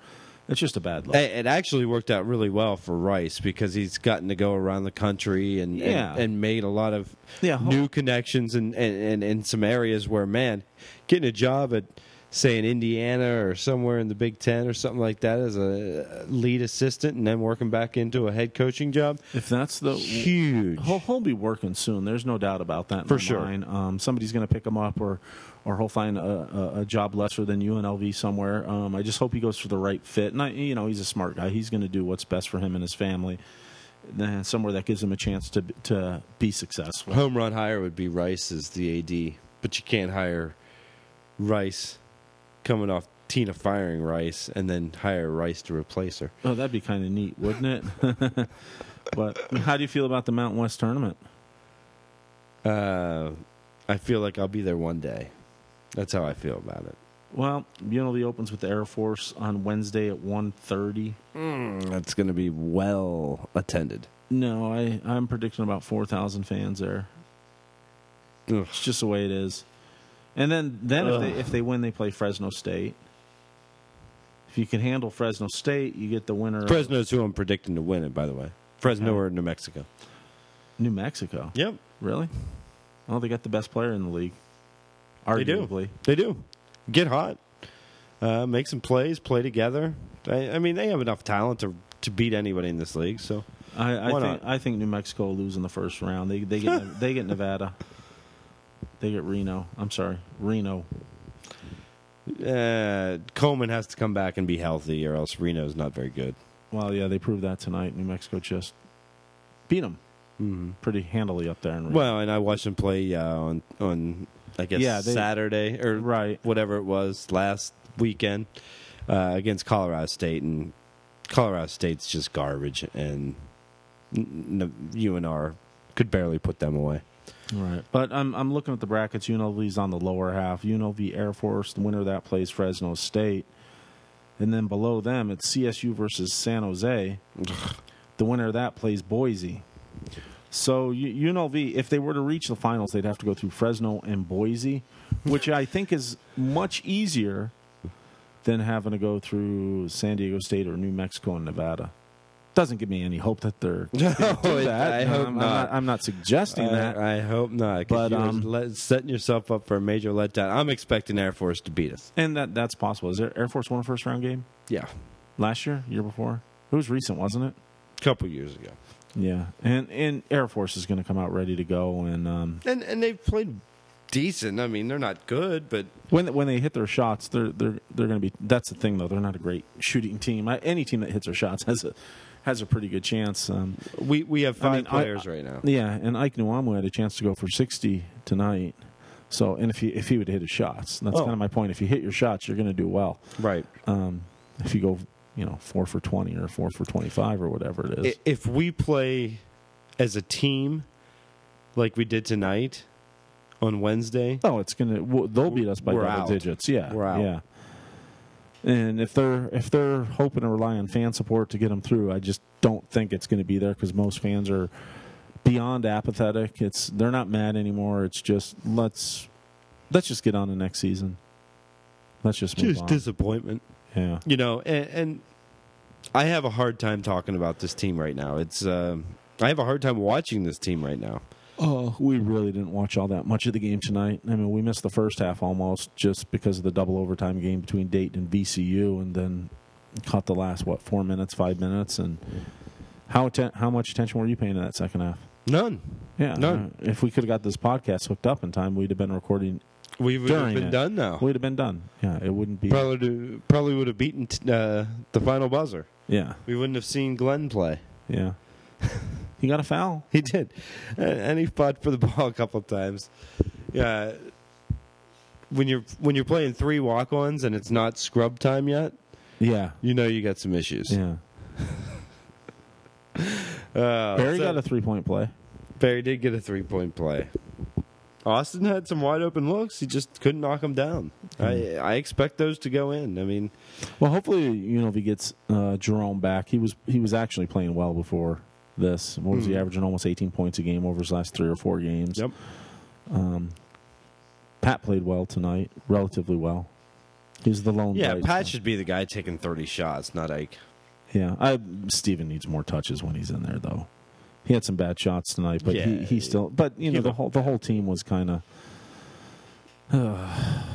It's just a bad look. It, it actually worked out really well for Rice because he's gotten to go around the country and Yeah. and, and made a lot of Yeah, new connections and in, in, in some areas where man, getting a job at say in Indiana or somewhere in the Big Ten or something like that as a lead assistant and then working back into a head coaching job, If that's the huge. He'll, he'll be working soon. There's no doubt about that. in For sure. mind. Um, somebody's going to pick him up, or or he'll find a, a, a job lesser than UNLV somewhere. Um, I just hope he goes for the right fit. And I, you know, he's a smart guy. He's going to do what's best for him and his family. And somewhere that gives him a chance to to be successful. home run hire would be Rice as the AD, but you can't hire Rice coming off Tina firing Rice and then hire Rice to replace her. Oh, that'd be kind of neat, wouldn't it? but how do you feel about the Mountain West tournament? Uh, I feel like I'll be there one day. That's how I feel about it. Well, UNLV opens with the Air Force on Wednesday at 1.30. Hmm, that's going to be well attended. No, I, I'm predicting about 4,000 fans there. Ugh. It's just the way it is. And then, then if they if they win, they play Fresno State. If you can handle Fresno State, you get the winner. Fresno's who I'm predicting to win it, by the way. Fresno Okay. or New Mexico. New Mexico. Yep, Really? Well, they got the best player in the league. They do. Arguably. they do. Get hot, uh, make some plays, play together. I, I mean, they have enough talent to to beat anybody in this league. So I, I think not? I think New Mexico will lose in the first round. They they get they get Nevada. They get Reno. I'm sorry, Reno. uh, Coleman has to come back and be healthy, or else Reno's not very good. Well, yeah, they proved that tonight. New Mexico just beat them Mm-hmm. pretty handily up there in Reno. Well, and I watched them play uh, on on I guess Yeah, they- Saturday or right. whatever it was last weekend uh, against Colorado State, and Colorado State's just garbage, and UNR could barely put them away. Right. But I'm I'm looking at the brackets. UNLV's on the lower half. UNLV Air Force, the winner of that plays Fresno State. And then below them, it's CSU versus San Jose. the winner of that plays Boise. So UNLV, if they were to reach the finals, they'd have to go through Fresno and Boise, which I think is much easier than having to go through San Diego State or New Mexico and Nevada. Doesn't give me any hope that they're No, do that. I hope I'm, not. I'm not. I'm not suggesting that. I, I hope not, But, um, let, setting yourself up for a major letdown. I'm expecting Air Force to beat us. And that that's possible. Is there Air Force won a first round game Yeah, last year, year before? It was recent, wasn't it? a couple years ago, Yeah. And and Air Force is going to come out ready to go. And um, and and they've played decent. I mean, they're not good, but when when they hit their shots, they're they're they're going to be. That's the thing, though. They're not a great shooting team. I, any team that hits their shots has a has a pretty good chance. Um, we we have five I mean, I- players right now. yeah. And Ike Nwamu had a chance to go for sixty tonight. So, and if he if he would hit his shots, that's Oh. kind of my point. If you hit your shots, you're going to do well. Right. Um, if you go, you know, four for twenty or four for twenty five or whatever it is. If we play as a team like we did tonight on Wednesday, Oh, it's gonna. w they'll beat us by double out. digits. Yeah. Yeah. And if they're if they're hoping to rely on fan support to get them through, I just don't think it's going to be there because most fans are beyond apathetic. It's they're not mad anymore. It's just let's let's just get on to next season. Let's just move just on. disappointment. Yeah. You know, and, and I have a hard time talking about this team right now. It's um I have a hard time watching this team right now. Oh, we really didn't watch all that much of the game tonight. I mean, we missed the first half almost just because of the double overtime game between Dayton and VCU, and then caught the last what four minutes, five minutes, and how atten- how much attention were you paying in that second half? None. Yeah, None. uh, if we could have got this podcast hooked up in time, we'd have been recording. We would have During been it. done now. We'd have been done. Yeah, it wouldn't be. Probably do- probably would have beaten t- uh, the final buzzer. Yeah, We wouldn't have seen Glenn play. yeah. he got a foul. He did, Uh, and he fought for the ball a couple of times. Yeah, when you're when you're playing three walk-ons and it's not scrub time yet, Yeah, you know you got some issues. yeah. Uh, Barry so- got a three point play. Barry did get a three-point play. Austin had some wide open looks. He just couldn't knock them down. I I expect those to go in. I mean, Well, hopefully, you know, if he gets uh, Jerome back, he was he was actually playing well before this. What was he Hmm. averaging? Almost 18 points a game over his last three or four games. Yep. Um, Pat played well tonight, relatively well. He's the lone. yeah, Pat spot. should be the guy taking thirty shots, not Ike. Yeah, I, Steven needs more touches when he's in there, though. He had some bad shots tonight, but he, Yeah. he still. But you know, the whole the whole team was kind of.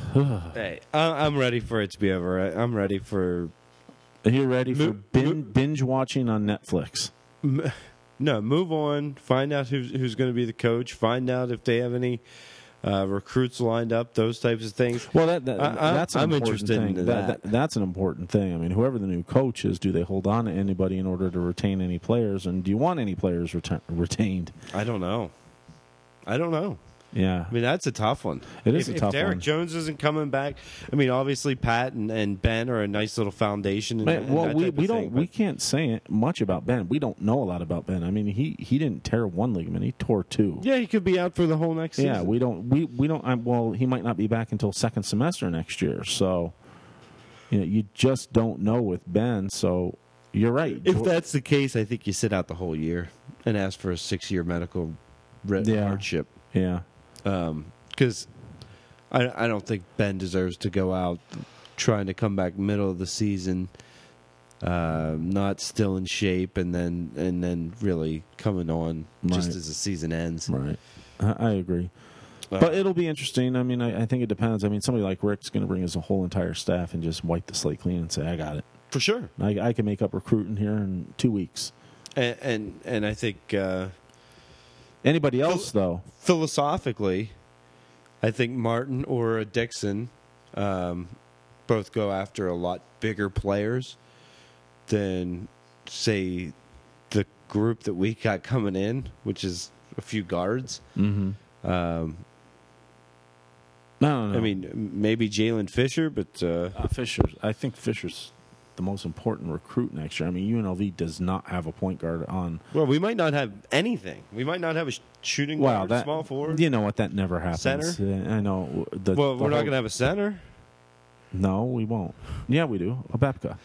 Hey, I, I'm ready for it to be over. I, I'm ready for Are you ready for Mo- bin, binge watching on Netflix? No, move on. Find out who's who's going to be the coach. Find out if they have any uh, recruits lined up. Those types of things. Well, that, that I- that's an I'm interested thing. in that. That's an important thing. I mean, whoever the new coach is, do they hold on to anybody in order to retain any players, and do you want any players reta- retained? I don't know. I don't know. Yeah, I mean, that's a tough one. It is if, a tough one. if Derrick one. Jones isn't coming back, I mean, obviously Pat and, and Ben are a nice little foundation. And, and well, we, we don't thing, we can't say much about Ben. We don't know a lot about Ben. I mean, he he didn't tear one ligament; he tore two. yeah, he could be out for the whole next season. Yeah, we don't we we don't. I'm, well, he might not be back until second semester next year. So, you know, you just don't know with Ben. So, you're right. If that's the case, I think you sit out the whole year and ask for a six-year medical re- Yeah. hardship. yeah, because I, I don't think Ben deserves to go out trying to come back middle of the season, uh, not still in shape, and then and then really coming on just Right. as the season ends. right. I, I agree. Uh, But it'll be interesting. I mean, I, I think it depends. I mean, somebody like Rick's going to bring his whole entire staff and just wipe the slate clean and say, "I got it. for sure, I, I can make up recruiting here in two weeks." and and, and I think uh, Anybody else, though? philosophically, I think Martin or a Dixon um, both go after a lot bigger players than, say, the group that we got coming in, which is a few guards. Mm-hmm. Um, I don't know. I mean, maybe Jaylen Fisher, but uh, uh, Fisher. I think Fisher's the most important recruit next year. I mean, UNLV does not have a point guard on. well, we might not have anything. We might not have a sh- shooting Wow, guard, that small forward. You know what? That never happens. Center? I know. The, well, the we're not going to have a center. No, we won't. Yeah, we do. Obekpa.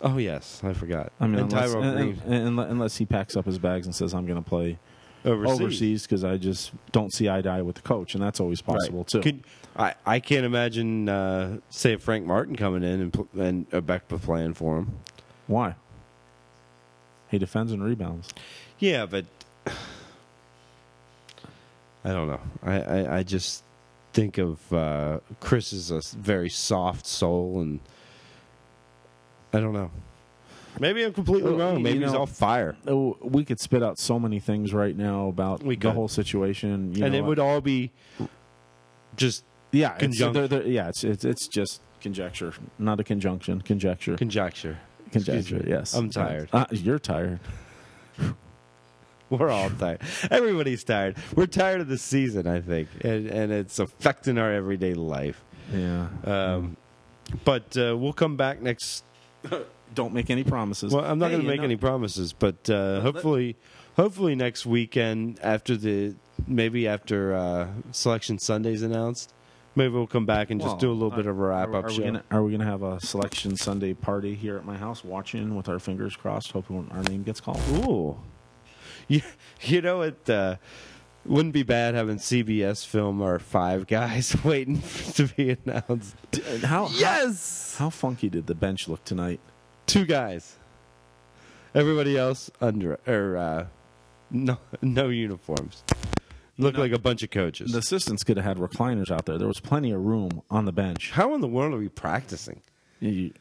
Oh yes, I forgot. I mean, and unless, Green and- and- unless he packs up his bags and says, "I'm going to play overseas. because I just don't see eye to eye with the coach," and that's always possible too. Could, I I can't imagine uh, say Frank Martin coming in and pl- and Obekpa playing for him. Why? He defends and rebounds. Yeah, but I don't know. I I, I just think of uh, Chris as a very soft soul, and I don't know. Maybe I'm completely Well, wrong. you Maybe he's know- all fire, Oh, we could spit out so many things right now about We the whole situation. You and know, it would all be just yeah, it's, they're- they're- yeah, it's, it's it's just conjecture, not a conjunction. Conjecture, conjecture. conjecture. Yes, I'm tired. Uh, you're tired. We're all tired. Everybody's tired. We're tired of the season, I think, and and it's affecting our everyday life. Yeah. Um, But uh, we'll come back next. Don't make any promises. Well, I'm not Hey, going to make know- any promises, but uh, hopefully, hopefully next weekend after the maybe after uh, Selection Sunday's announced, maybe we'll come back and just Well, do a little bit of a wrap up are show. we gonna Are we gonna have a selection Sunday party here at my house, watching with our fingers crossed, hoping our name gets called? Ooh, you you know it uh, wouldn't be bad having CBS film our Five Guys waiting to be announced. How Yes, How funky did the bench look tonight? Two guys. Everybody else under or uh, no no uniforms. Look know, like a bunch of coaches. The assistants could have had recliners out there. There was plenty of room on the bench. How in the world are we practicing? You-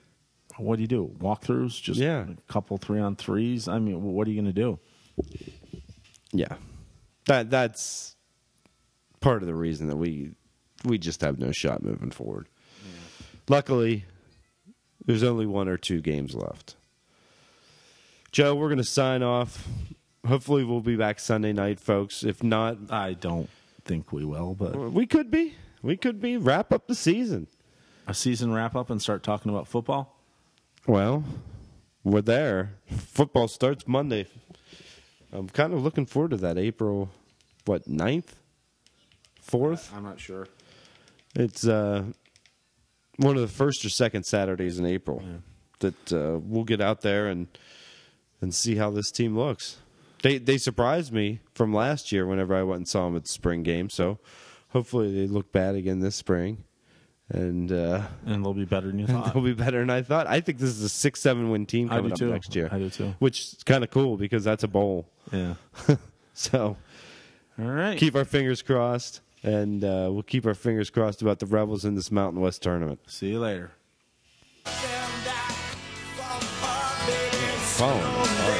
what do you do? Walkthroughs? Just Yeah. a couple three on threes? I mean, what are you going to do? Yeah, that that's part of the reason that we we just have no shot moving forward. Luckily, there's only one or two games left. Joe, we're going to sign off. Hopefully, we'll be back Sunday night, folks. If not, I don't think we will, but we could be. We could be. Wrap up the season. a season wrap up and start talking about football. Well, we're there. Football starts Monday. I'm kind of looking forward to that April, what, 9th? 4th? I'm not sure. It's uh, one of the first or second Saturdays in April that uh, we'll get out there and and see how this team looks. They they surprised me from last year whenever I went and saw them at the spring game. So hopefully they look bad again this spring, and uh, And they'll be better than you thought. they'll be better than I thought. I think this is a six seven win team coming do up too. next year. I do too. Which is kind of cool because that's a bowl. Yeah. So All right. keep our fingers crossed, and uh, we'll keep our fingers crossed about the Rebels in this Mountain West tournament. See you later. Falling